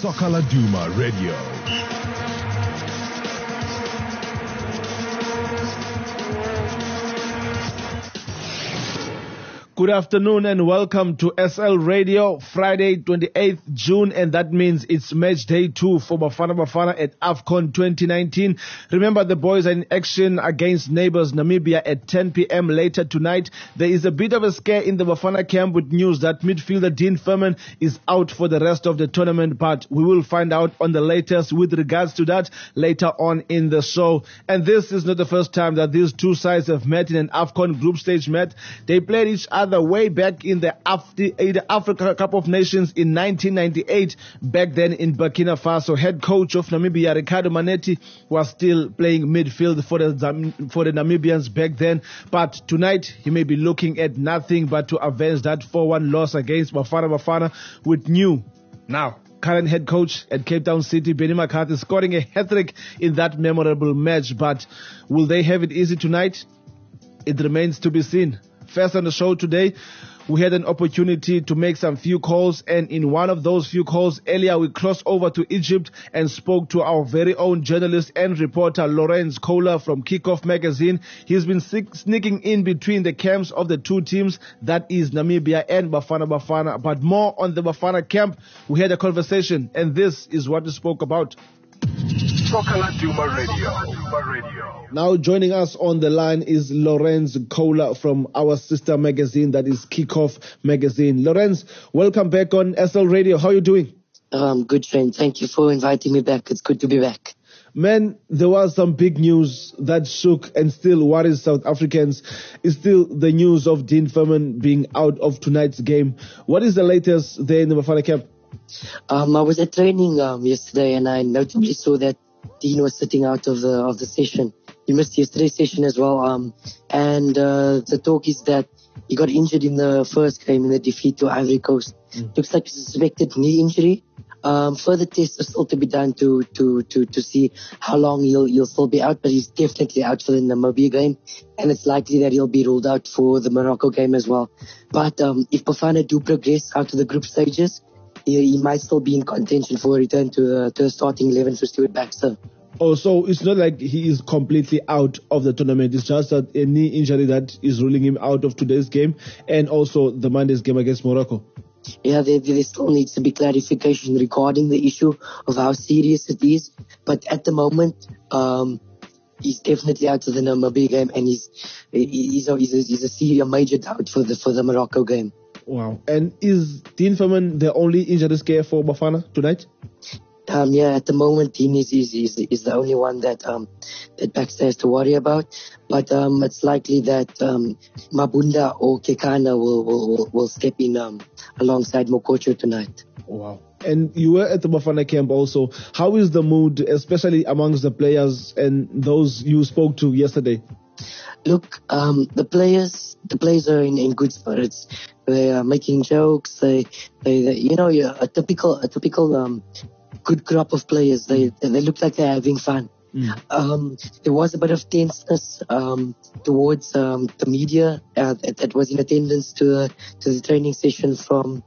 Soccer Duma Radio. Good afternoon and welcome to SL Radio, Friday 28th June, and that means it's match day two for Bafana Bafana at AFCON 2019. Remember the boys are in action against neighbors Namibia at 10 p.m. later tonight. There is a bit of a scare in the Bafana camp with news that midfielder Dean Furman is out for the rest of the tournament, but we will find out on the latest with regards to that later on in the show. And this is not the first time that these two sides have met in an AFCON group stage match. They played each other way back in the, Af- the Africa Cup of Nations in 1998. Back then in Burkina Faso, head coach of Namibia, Ricardo Mannetti, was still playing midfield for the for the Namibians back then. But tonight he may be looking at nothing but to avenge that 4-1 loss against Bafana Bafana with new now current head coach at Cape Town City, Benny McCarthy, scoring a hat trick in that memorable match. But will they have it easy tonight? It remains to be seen. First on the show today, we had an opportunity to make some few calls and in one of those few calls earlier we crossed over to Egypt and spoke to our very own journalist and reporter Lorenz Kohler from Kickoff magazine. He's been sneaking in between the camps of the two teams that is Namibia and Bafana Bafana but more on the Bafana camp. We had a conversation and this is what we spoke about. Soccer Duma Radio. Duma Radio. Now joining us on the line is Lorenz Kohler from our sister magazine that is Kickoff magazine. Lorenz, welcome back on SL Radio. How are you doing? Um, good, friend. Thank you for inviting me back. It's good to be back. Man, there was some big news that shook and still worries South Africans. Is still the news of Dean Furman being out of tonight's game. What is the latest there in the Bafana camp? Um, I was at training um, yesterday and I notably saw that Dean was sitting out of the of the session. He missed yesterday's session as well. Um, and uh, the talk is that he got injured in the first game in the defeat to Ivory Coast. Mm. Looks like a suspected knee injury. Um, further tests are still to be done to to to to see how long he'll he'll still be out, but he's definitely out for the Namibia game, and it's likely that he'll be ruled out for the Morocco game as well. But um, if Bafana do progress out to the group stages, he, he might still be in contention for a return to the, to the starting 11 for Stuart Baxter. Oh, so it's not like he is completely out of the tournament. It's just that a knee injury that is ruling him out of today's game and also the Monday's game against Morocco. Yeah, there, there still needs to be clarification regarding the issue of how serious it is. But at the moment, um, he's definitely out of the Namibia game, and he's he's a, he's a, he's a serious major doubt for the for the Morocco game. Wow. And is Dean Furman the only injury scare for Bafana tonight? Um, yeah, at the moment, Dean is, is, is, the only one that, um, that Baxter has to worry about. But, um, it's likely that, um, Mabunda or Kekana will, will, will step in, um, alongside Mokotjo tonight. Wow. And you were at the Bafana camp also. How is the mood, especially amongst the players and those you spoke to yesterday? Look, um, the players, the players are in, in good spirits. They are making jokes. They, they, they you know, a typical, a typical, um, good crop of players. They, they look like they're having fun. Mm. Um, there was a bit of tenseness um, towards um, the media uh, that, that, was in attendance to the, to the training session from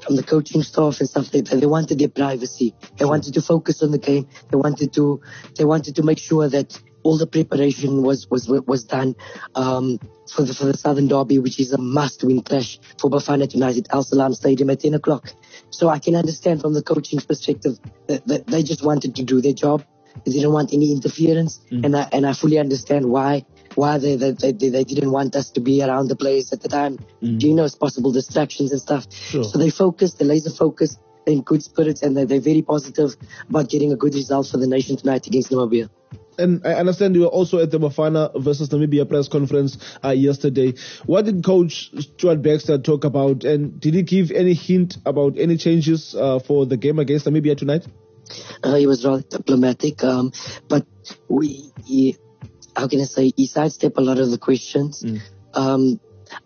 from the coaching staff and stuff. They, they wanted their privacy. They wanted to focus on the game. They wanted to they wanted to make sure that all the preparation was was was done um, for the for the Southern Derby, which is a must-win clash for Bafana tonight at Al Salam Stadium at 10 o'clock. So I can understand from the coaching perspective that, that they just wanted to do their job. They didn't want any interference, mm. and I and I fully understand why why they, they they, they didn't want us to be around the players at the time. Mm. You know, it's possible distractions and stuff. Sure. So they focused, they laser focused, in good spirits, and they're, they're very positive about getting a good result for the nation tonight against Namibia. And I understand you were also at the Bafana versus Namibia press conference uh, yesterday. What did Coach Stuart Baxter talk about, and did he give any hint about any changes uh, for the game against Namibia tonight? Uh, he was rather diplomatic, um, but we, he, how can I say, he sidestepped a lot of the questions. Mm. Um,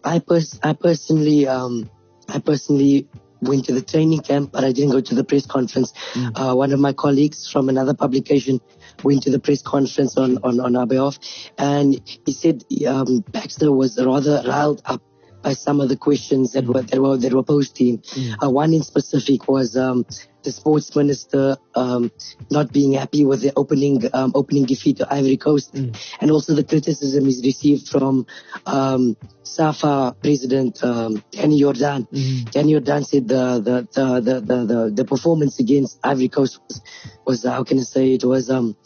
I, pers- I personally, um, I personally went to the training camp, but I didn't go to the press conference. Mm. Uh, one of my colleagues from another publication went to the press conference on, on, on our behalf, and he said um, Baxter was rather riled up by some of the questions that were that were that were posed to him. Uh, one in specific was um, the sports minister um, not being happy with the opening um, opening defeat to Ivory Coast, and also the criticism he's received from um, SAFA president um, Danny Jordan. Danny Jordan said the the, the the the the the performance against Ivory Coast was, was uh, how can I say it was um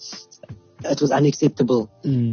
it was unacceptable,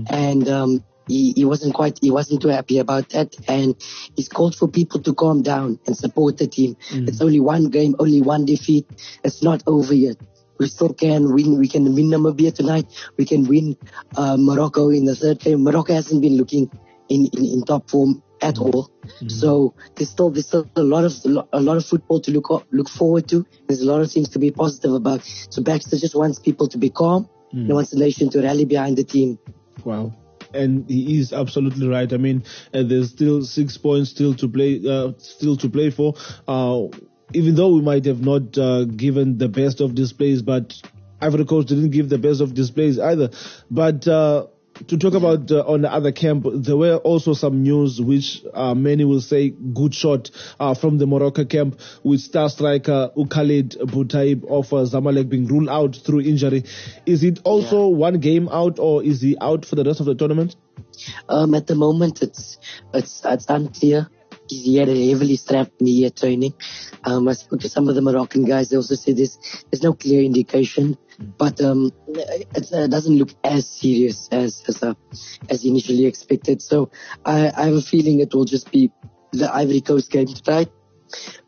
and um, he, he wasn't quite he wasn't too happy about that, and he's called for people to calm down and support the team. Mm. It's only one game, only one defeat. It's not over yet. We still can win. We can win Namibia tonight. We can win uh, Morocco in the third game. Morocco hasn't been looking in, in, in top form at mm. all. Mm. So there's still there's still a lot of a lot of football to look look forward to. There's a lot of things to be positive about. So Baxter just wants people to be calm. He wants the nation to rally behind the team. Wow. And he is absolutely right. I mean, uh, there's still six points still to play, uh, still to play for. Uh, even though we might have not uh, given the best of displays, but Ivory Coast didn't give the best of displays either. But uh, to talk about uh, on the other camp, there were also some news which uh, many will say good shot uh, from the Morocco camp with star striker Ukhalid Boutaib of uh, Zamalek being ruled out through injury. Is it also one game out or is he out for the rest of the tournament? Um, at the moment, it's it's it's unclear. He had a heavily strapped knee at training. Um, I spoke to some of the Moroccan guys. They also said there's there's no clear indication, but um, it uh, doesn't look as serious as as uh, as initially expected. So I, I have a feeling it will just be the Ivory Coast game tonight.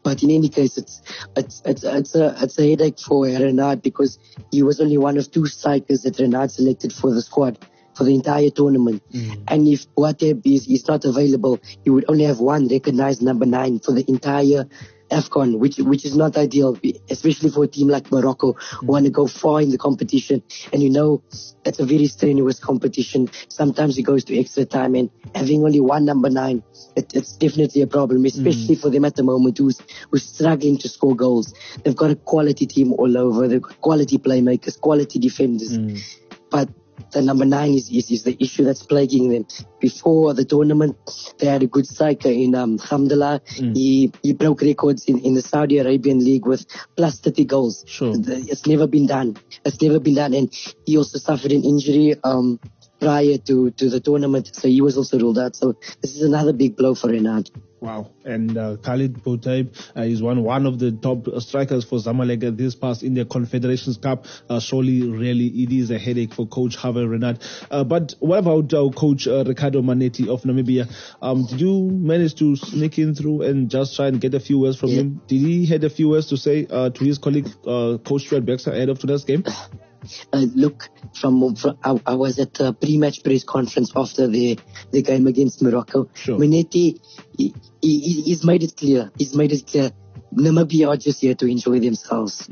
But in any case, it's it's it's it's a it's a headache for Renard because he was only one of two strikers that Renard selected for the squad for the entire tournament. Mm. And if Boutaib is, is not available, he would only have one recognized number nine for the entire AFCON, which which is not ideal, especially for a team like Morocco who want to go far in the competition. And you know, it's a very strenuous competition. Sometimes it goes to extra time, and having only one number nine, it, it's definitely a problem, mm. especially for them at the moment who's who's struggling to score goals. They've got a quality team all over. They've got quality playmakers, quality defenders, mm. but the number nine is, is, is the issue that's plaguing them. Before the tournament, they had a good striker in um, Hamdallah. He, he broke records in, in the Saudi Arabian League with plus 30 goals. Sure. It's never been done. It's never been done. And he also suffered an injury um, prior to, to the tournament, so he was also ruled out. So this is another big blow for Renard. Wow. And uh, Khalid Boutaib uh, is one one of the top strikers for Zamalek this past in the Confederations Cup. Uh, surely, really, it is a headache for Coach Hervé Renard. Uh, but what about uh, Coach uh, Ricardo Mannetti of Namibia? Um, did you manage to sneak in through and just try and get a few words from Yeah. him? Did he had a few words to say uh, to his colleague, uh, Coach Stuart Baxter, ahead of today's game? uh, look from, from I, I was at a pre-match press conference after the the game against Morocco. Sure. Mannetti, he, he, he's made it clear. He's made it clear. Namibia are just here to enjoy themselves.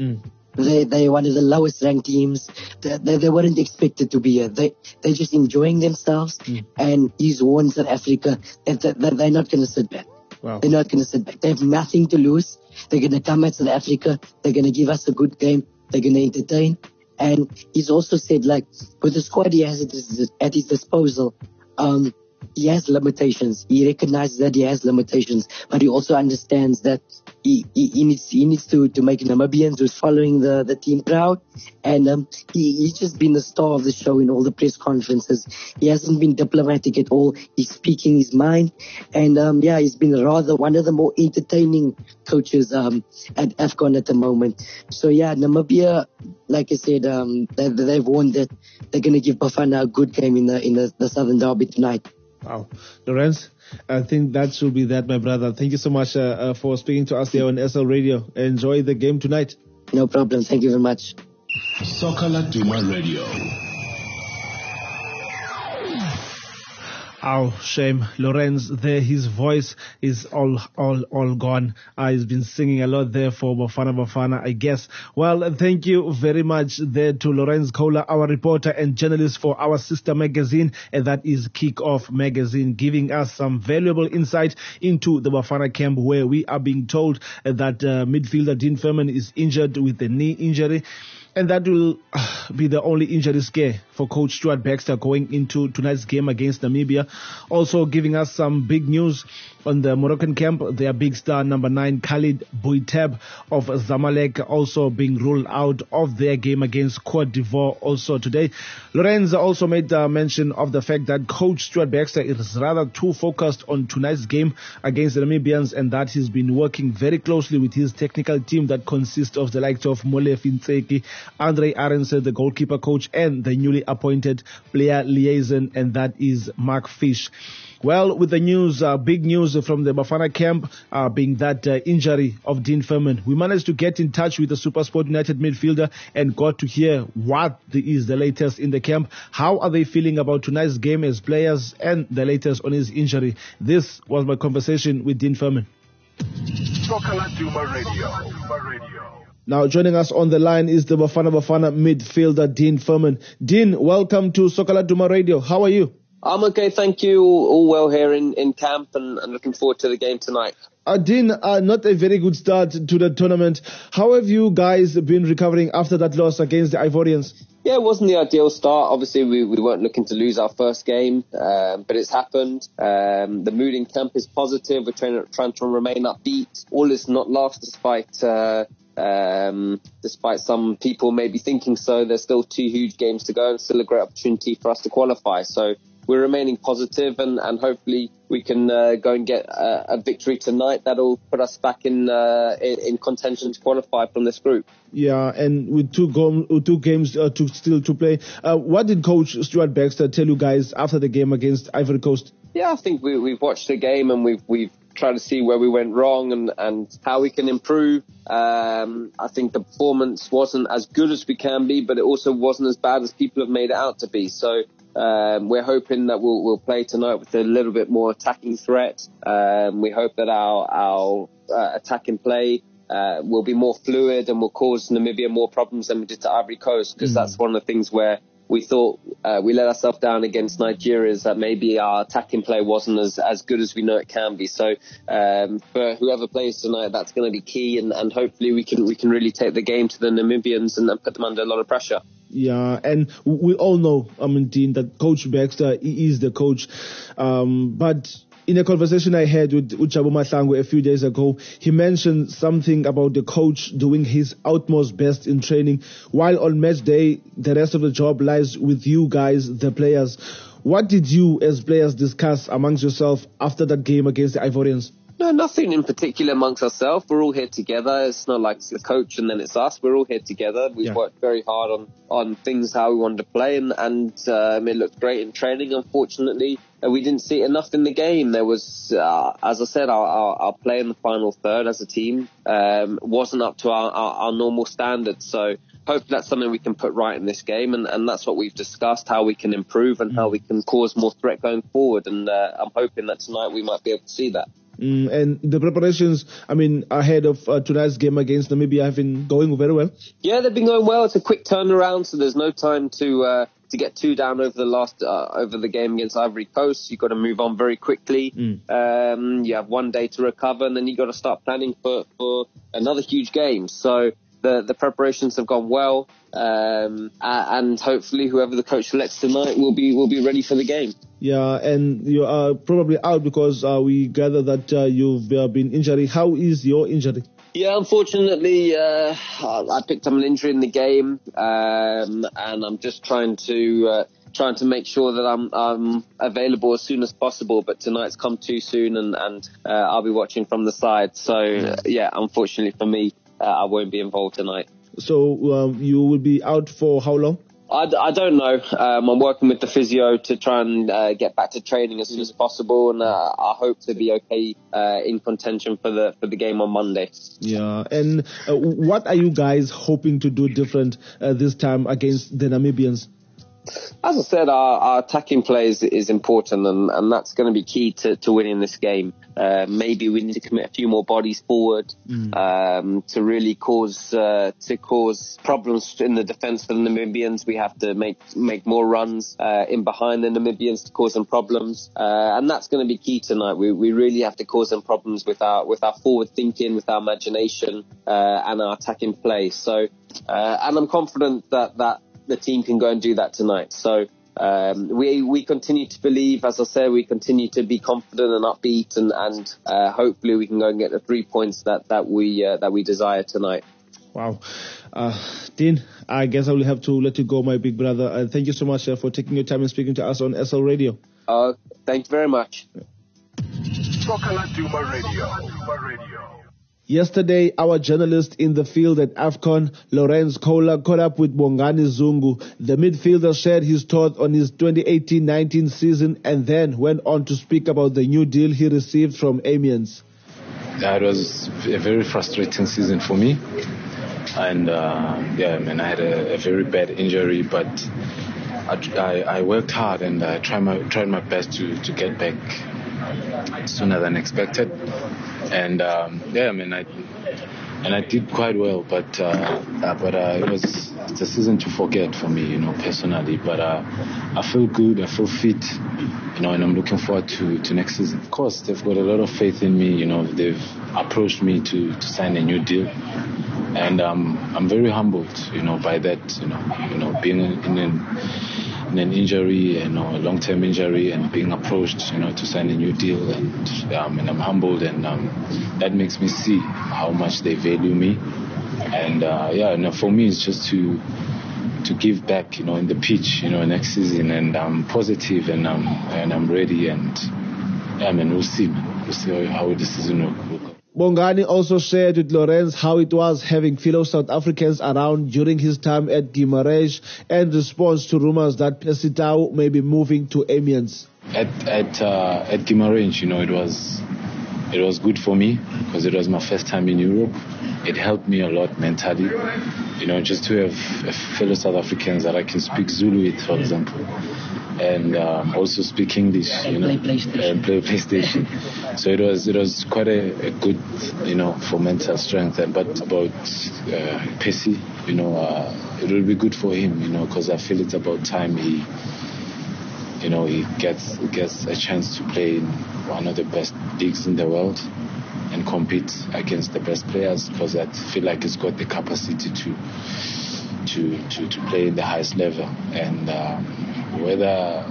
They they're one of the lowest ranked teams. They, they, they weren't expected to be here. They they're just enjoying themselves. And he's warned South Africa that, that, that they're not going to sit back. Wow. They're not going to sit back. They have nothing to lose. They're going to come at South Africa. They're going to give us a good game. They're going to entertain. And he's also said, like, with the squad he has at his, disposal, um, he has limitations. He recognizes that he has limitations, but he also understands that he, he, needs he needs to, to make Namibians who's following the, the team proud. And um, he, he's just been the star of the show in all the press conferences. He hasn't been diplomatic at all. He's speaking his mind. And um, yeah, he's been rather one of the more entertaining coaches um, at AFCON at the moment. So yeah, Namibia, like I said, um, they, they've warned that they're going to give Bafana a good game in the in the, the Southern Derby tonight. Wow. Lorenz, I think that should be that, my brother. Thank you so much uh, uh, for speaking to us here on SL Radio. Enjoy the game tonight. No problem. Thank you very much. Soccer Laduma Radio. Oh, shame. Lorenz there, his voice is all, all, all gone. Uh, he's been singing a lot there for Bafana Bafana, I guess. Well, thank you very much there to Lorenz Kohler, our reporter and journalist for our sister magazine, and that is Kick Off Magazine, giving us some valuable insight into the Bafana camp where we are being told that uh, midfielder Dean Furman is injured with a knee injury. And that will uh, be the only injury scare for coach Stuart Baxter going into tonight's game against Namibia. Also giving us some big news on the Moroccan camp. Their big star number nine, Khalid Boutaib of Zamalek, also being ruled out of their game against Cote d'Ivoire also today. Lorenz also made uh, mention of the fact that coach Stuart Baxter is rather too focused on tonight's game against the Namibians and that he's been working very closely with his technical team that consists of the likes of Molefi Ntseki, Andre Arendse, the goalkeeper coach, and the newly appointed player liaison, and that is Mark Fish. Well, with the news, uh, big news from the Bafana camp, uh, being that uh, injury of Dean Furman, we managed to get in touch with the Supersport United midfielder and got to hear what the, is the latest in the camp. How are they feeling about tonight's game as players and the latest on his injury? This was my conversation with Dean Furman. Soccer Duma Radio. Now joining us on the line is the Bafana Bafana midfielder Dean Furman. Dean, welcome to Soccer Laduma Radio. How are you? I'm okay, thank you. All, all well here in, in camp and, and looking forward to the game tonight. Uh, Dean, uh, not a very good start to the tournament. How have you guys been recovering after that loss against the Ivorians? Yeah, it wasn't the ideal start. Obviously, we, we weren't looking to lose our first game, um, but it's happened. Um, the mood in camp is positive. We're trying, trying to remain upbeat. All is not lost despite uh, um, despite some people maybe thinking so. There's still two huge games to go and still a great opportunity for us to qualify. So we're remaining positive and, and hopefully we can uh, go and get a, a, victory tonight that'll put us back in, uh, in, in contention to qualify from this group. Yeah, and with two go- two games uh, to still to play, uh, what did Coach Stuart Baxter tell you guys after the game against Ivory Coast? Yeah, I think we, we've watched the game and we've we've tried to see where we went wrong and, and how we can improve. Um, I think the performance wasn't as good as we can be, but it also wasn't as bad as people have made it out to be. So um, we're hoping that we'll, we'll play tonight with a little bit more attacking threat. Um, we hope that our our uh, attacking play uh, will be more fluid and will cause Namibia more problems than we did to Ivory Coast because mm. that's one of the things where we thought uh, we let ourselves down against Nigeria is that maybe our attacking play wasn't as, as good as we know it can be. So um, for whoever plays tonight, that's going to be key, and, and hopefully we can we can really take the game to the Namibians and, and put them under a lot of pressure. Yeah, and we all know, I mean, Dean, that Coach Baxter is the coach. Um, but in a conversation I had with Uchabu Mahlangu a few days ago, he mentioned something about the coach doing his utmost best in training, while on match day, the rest of the job lies with you guys, the players. What did you as players discuss amongst yourself after that game against the Ivorians? No, nothing in particular amongst ourselves. We're all here together. It's not like the coach and then it's us. We're all here together. We've yeah. worked very hard on, on things how we wanted to play and, and um, it looked great in training. Unfortunately, we didn't see enough in the game. There was, uh, as I said, our, our, our, play in the final third as a team um, wasn't up to our, our, our normal standards. So hopefully that's something we can put right in this game, and, and that's what we've discussed, how we can improve and how we can cause more threat going forward. And uh, I'm hoping that tonight we might be able to see that. Mm, and the preparations, I mean, ahead of uh, tonight's game against Namibia have been going very well. Yeah, they've been going well. It's a quick turnaround, so there's no time to uh, to get two down over the last uh, over the game against Ivory Coast. You've got to move on very quickly. Mm. Um, you have one day to recover, and then you've got to start planning for for another huge game. So the the preparations have gone well, um, and hopefully whoever the coach selects tonight will be will be ready for the game. Yeah, and you are probably out because uh, we gather that uh, you've uh, been injured. How is your injury? Yeah, unfortunately, uh, I picked up an injury in the game, um, and I'm just trying to uh, trying to make sure that I'm, I'm available as soon as possible. But tonight's come too soon, and, and uh, I'll be watching from the side. So yeah, unfortunately for me, uh, I won't be involved tonight. So um, you will be out for how long? I, I don't know. Um, I'm working with the physio to try and uh, get back to training as soon as possible, and uh, I hope to be okay uh, in contention for the for the game on Monday. Yeah, and uh, what are you guys hoping to do different uh, this time against the Namibians? As I said, our, our attacking play is, is important, and, and that's going to be key to, to winning this game. Uh, maybe we need to commit a few more bodies forward mm. um, to really cause uh, to cause problems in the defence for the Namibians. We have to make make more runs uh, in behind the Namibians to cause them problems, uh, and that's going to be key tonight. We we really have to cause them problems with our with our forward thinking, with our imagination, uh, and our attacking play. So uh, and I'm confident that that the team can go and do that tonight. So. Um, we we continue to believe, as I say, we continue to be confident and upbeat, and and uh, hopefully we can go and get the three points that that we uh, that we desire tonight. Wow. Uh, Dean, I guess I will have to let you go, my big brother. Uh, thank you so much uh, for taking your time and speaking to us on SL Radio. Uh, thank you very much. Soccer Duma Radio. Duma Radio. Yesterday, our journalist in the field at AFCON, Lorenz Kohler, caught up with Bongani Zungu. The midfielder shared his thoughts on his 2018-19 season and then went on to speak about the new deal he received from Amiens. Yeah, it was a very frustrating season for me. And uh, yeah, I mean, I had a, a, very bad injury, but I, I, worked hard and I tried my, tried my best to, to get back sooner than expected. And um, yeah, I mean, I and I did quite well, but uh, uh, but uh, it was it's a season to forget for me, you know, personally. But uh, I feel good, I feel fit, you know, and I'm looking forward to, to next season. Of course, they've got a lot of faith in me, you know, they've approached me to, to sign a new deal, and um, I'm very humbled, you know, by that, you know, you know, being in in an injury, you know, a long-term injury, and being approached, you know, to sign a new deal, and, um, and I'm humbled, and um, that makes me see how much they value me, and uh, yeah, and for me, it's just to to give back, you know, in the pitch, you know, next season, and I'm positive, and I'm and I'm ready, and yeah, man, we'll see, man. we'll see how, how the season will go. Bongani also shared with Lorenz how it was having fellow South Africans around during his time at Guimarães and response to rumors that Percy Tau may be moving to Amiens. At at uh, at Guimarães, you know, it was it was good for me because it was my first time in Europe. It helped me a lot mentally, you know, just to have fellow South Africans that I can speak Zulu with, for example and um, also speak English, you know, play PlayStation. and play PlayStation. So it was it was quite a, a good, you know, for mental strength. And but about uh, Percy, you know, uh, it will be good for him, you know, because I feel it's about time he, you know, he gets gets a chance to play in one of the best leagues in the world and compete against the best players because I feel like he's got the capacity to to to, to play in the highest level and. Um, whether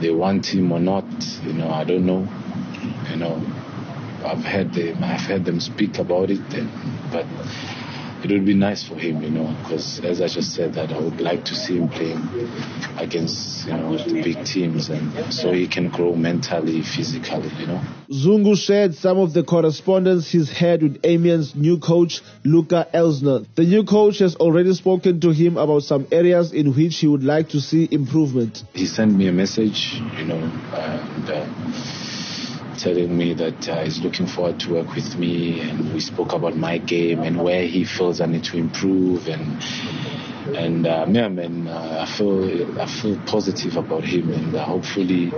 they want him or not, you know, I don't know. You know, I've heard them, I've heard them speak about it, and, but it would be nice for him, you know, because as I just said, that I would like to see him playing against, you know, the big teams, and so he can grow mentally, physically, you know. Zungu shared some of the correspondence he's had with Amiens' new coach, Luka Elsner. The new coach has already spoken to him about some areas in which he would like to see improvement. He sent me a message, you know, and uh, telling me that uh, he's looking forward to work with me, and we spoke about my game and where he feels I need to improve, and and um, yeah, man, uh, I feel I feel positive about him, and uh, hopefully,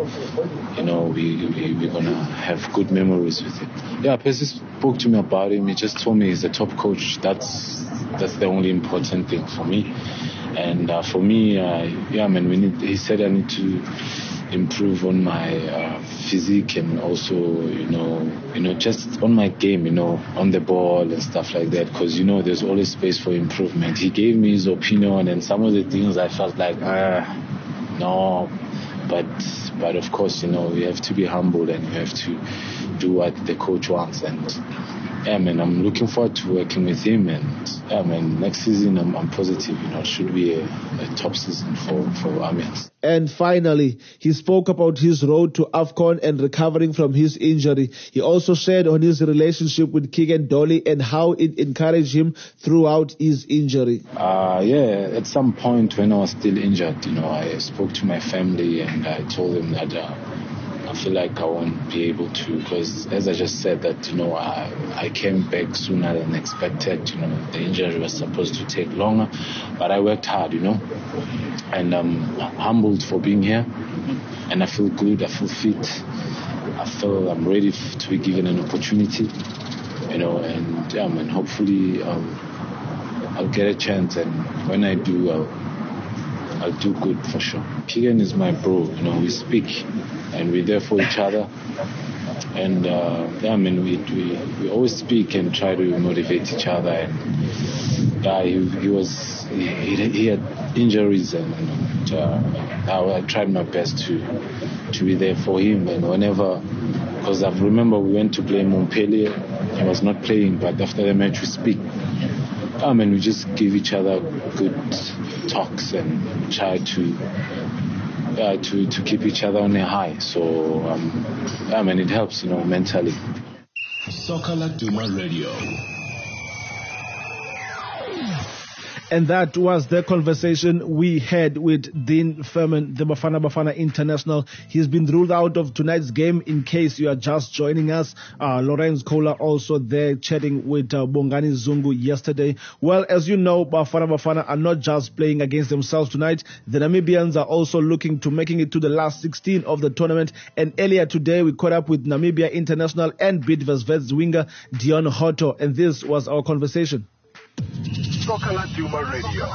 you know, we, we we're gonna have good memories with him. Yeah, Percy spoke to me about him. He just told me he's a top coach. That's that's the only important thing for me. And uh, for me, uh, yeah, man, we need. He said I need to improve on my uh, physique and also, you know, you know, just on my game, you know, on the ball and stuff like that. Because you know, there's always space for improvement. He gave me his opinion, and some of the things I felt like, ah, no, but but of course, you know, you have to be humble and you have to do what the coach wants and. Yeah, man, I'm looking forward to working with him, and yeah, man, next season I'm, I'm positive. You know, it should be a, a top season for for Amiens. And finally, he spoke about his road to AFCON and recovering from his injury. He also shared on his relationship with Keegan Dolly and how it encouraged him throughout his injury. Uh, yeah, at some point when I was still injured, you know, I spoke to my family and I told them that uh, I feel like I won't be able to because, as I just said, that you know I, I came back sooner than expected. You know, the injury was supposed to take longer, but I worked hard. You know, and I'm humbled for being here, and I feel good. I feel fit. I feel I'm ready to be given an opportunity. You know, and yeah, and hopefully I'll, I'll get a chance, and when I do, I'll I'll do good for sure. Keegan is my bro. You know, we speak and we're there for each other. And uh, yeah, I mean, we, we we always speak and try to motivate each other. And uh, he, he was he, he had injuries and, and uh, I, I tried my best to to be there for him and whenever because I remember we went to play Montpellier he was not playing but after the match we speak I mean, we just give each other good talks and try to uh, to to keep each other on a high so um, I mean it helps you know mentally Soccer Laduma Radio. And that was the conversation we had with Dean Furman, the Bafana Bafana International. He's been ruled out of tonight's game in case you are just joining us. Uh, Lorenz Kohler also there chatting with uh, Bongani Zungu yesterday. Well, as you know, Bafana Bafana are not just playing against themselves tonight. The Namibians are also looking to making it to the last 16 of the tournament. And earlier today, we caught up with Namibia International and Bidvest winger Deon Hotto. And this was our conversation. Soccer Laduma Radio.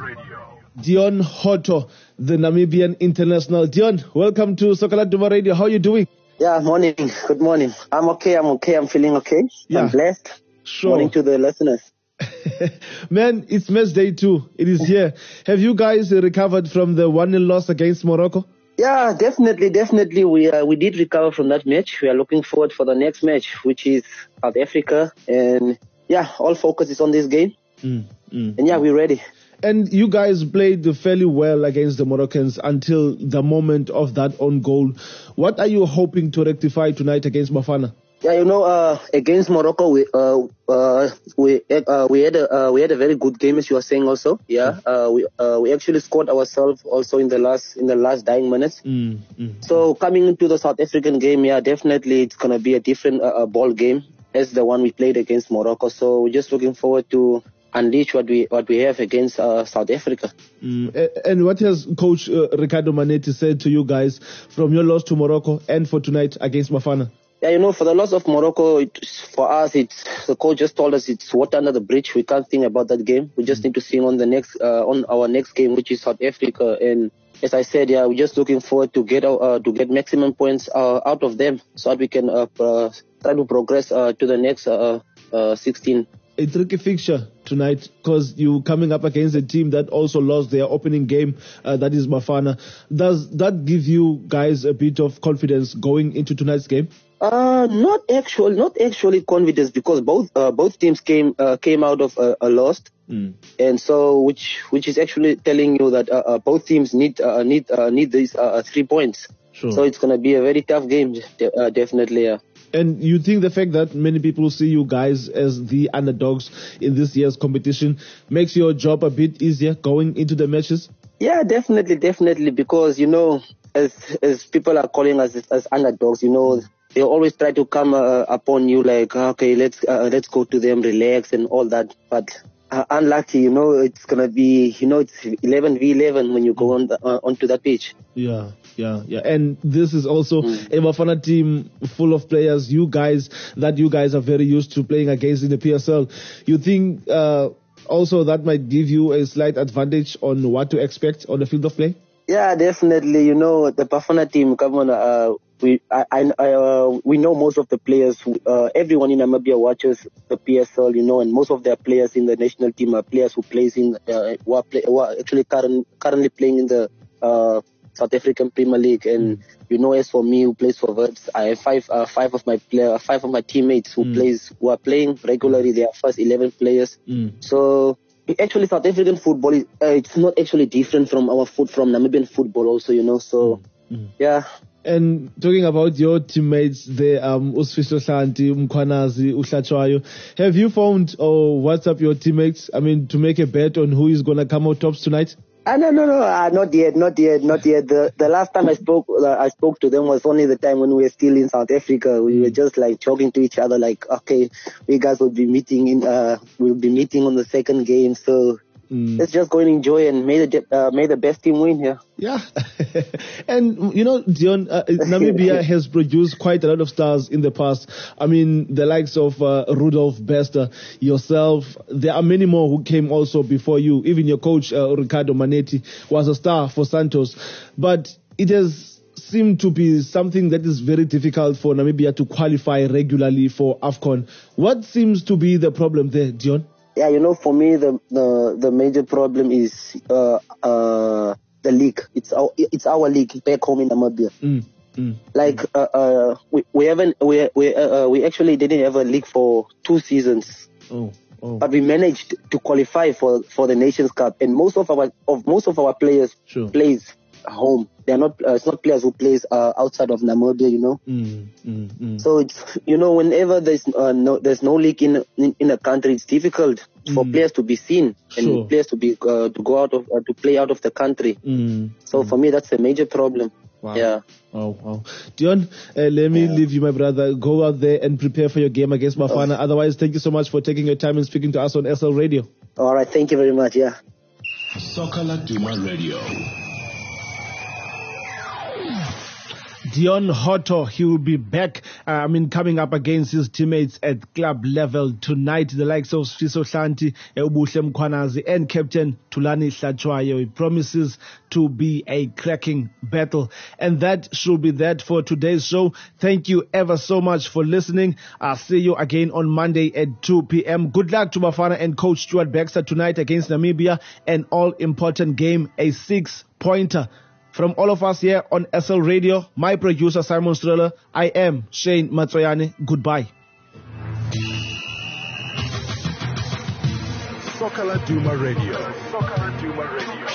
Radio. Deon Hotto, the Namibian international. Deon, welcome to Soccer Duma Radio. How are you doing? Yeah, morning. Good morning. I'm okay. I'm okay. I'm feeling okay. Yeah. I'm blessed. Sure. Morning to the listeners. Man, it's match day two. It is here. Have you guys recovered from the 1 0 loss against Morocco? Yeah, definitely, definitely. We uh, we did recover from that match. We are looking forward for the next match, which is South Africa, and yeah, all focus is on this game. Mm, mm. And yeah, we're ready. And you guys played fairly well against the Moroccans until the moment of that own goal. What are you hoping to rectify tonight against Bafana? Yeah, you know, uh, against Morocco, we uh, uh, we uh, we had a uh, we had a very good game, as you were saying. Also, yeah, uh, we uh, we actually scored ourselves also in the last in the last dying minutes. Mm, mm. So coming into the South African game, yeah, definitely it's gonna be a different uh, uh, ball game as the one we played against Morocco. So we're just looking forward to unleash what we what we have against uh, South Africa. Mm. And what has Coach uh, Ricardo Mannetti said to you guys from your loss to Morocco and for tonight against Bafana? Yeah, you know, for the loss of Morocco, it, for us, it's the coach just told us it's water under the bridge. We can't think about that game. We just need to think on the next, uh, on our next game, which is South Africa. And as I said, yeah, we're just looking forward to get uh, to get maximum points uh, out of them, so that we can uh, uh, try to progress uh, to the next uh, uh, 16. a tricky fixture tonight because you coming up against a team that also lost their opening game, uh, that is Bafana. Does that give you guys a bit of confidence going into tonight's game? Uh, not actual, not actually confidence because both uh, both teams came uh, came out of a, a loss, and so which which is actually telling you that both teams need uh, need uh, need these three points. Sure. So it's gonna be a very tough game, de- uh, definitely. And you think the fact that many people see you guys as the underdogs in this year's competition makes your job a bit easier going into the matches? Yeah, definitely, definitely, because you know, as as people are calling us as underdogs, you know, they always try to come uh, upon you like, okay, let's uh, let's go to them, relax, and all that. But uh, unlucky, you know, it's gonna be, you know, it's 11 v 11 when you go on the, uh, onto that pitch. Yeah, yeah, yeah. And this is also a Bafana team full of players, you guys, that you guys are very used to playing against in the PSL. You think uh, also that might give you a slight advantage on what to expect on the field of play? Yeah, definitely. You know, the Bafana team, come on, uh, we, I, I, uh, we know most of the players. who- Uh, everyone in Namibia watches the PSL, you know, and most of their players in the national team are players who plays in, uh, who are, play, who are actually current, currently playing in the, uh, South African Premier League. And, you know, as for me, who plays for Wits, I have five, uh, five of my player, five of my teammates who plays, who are playing regularly. They are first 11 players. So, actually South African football is uh, it's not actually different from our foot from Namibian football also you know so yeah And talking about your teammates there, um, Usfiso Hlanti, Mkhwanazi, Uhlatshwayo, have you found or what's up your teammates? I mean, to make a bet on who is going to come out tops tonight? ah, no no no uh, not yet not yet not yet the the last time I spoke uh, I spoke to them was only the time when we were still in South Africa we were just like talking to each other like okay we guys will be meeting in uh we'll be meeting on the second game so let's just go and enjoy and may the uh, may the best team win here Yeah. and, you know, Deon, uh, Namibia has produced quite a lot of stars in the past. I mean, the likes of uh, Rudolf Bester, yourself. There are many more who came also before you. Even your coach, uh, Ricardo Mannetti, was a star for Santos. But it has seemed to be something that is very difficult for Namibia to qualify regularly for AFCON. What seems to be the problem there, Deon? Yeah, you know, for me, the the, the major problem is uh, uh, the league. It's our it's our league back home in Namibia. Mm, mm. Like uh, uh, we we haven't we we uh, uh, we actually didn't have a league for two seasons, Oh, oh, but we managed to qualify for for the Nations Cup, and most of our of most of our players Sure. plays home. They are not uh, it's not players who plays uh, outside of Namibia, you know. mm, mm, mm. So it's you know whenever there's uh, no there's no league in in, in a country, it's difficult for Mm. players to be seen and Sure. players to be uh, to go out of uh, to play out of the country. Mm. So for me, that's a major problem. Wow. Yeah. Wow, wow. Deon, uh, let me leave you, my brother. Go out there and prepare for your game against Bafana. Otherwise, thank you so much for taking your time and speaking to us on SL Radio. All right. Thank you very much. Yeah. Soccer Laduma Radio. Deon Hotto, he will be back. Uh, I mean, coming up against his teammates at club level tonight. The likes of Fiso Hlanti, Ubuhle Mkhwanazi, and Captain Thulani Hlatshwayo. He promises to be a cracking battle. And that should be that for today's show. Thank you ever so much for listening. I'll see you again on Monday at 2 p.m. Good luck to Bafana and coach Stuart Baxter tonight against Namibia. An all important game, a six pointer. From all of us here on SL Radio, my producer Simon Strella, I am Shane Matsoyane. Goodbye. Soccer Laduma Radio. Soccer Laduma Radio.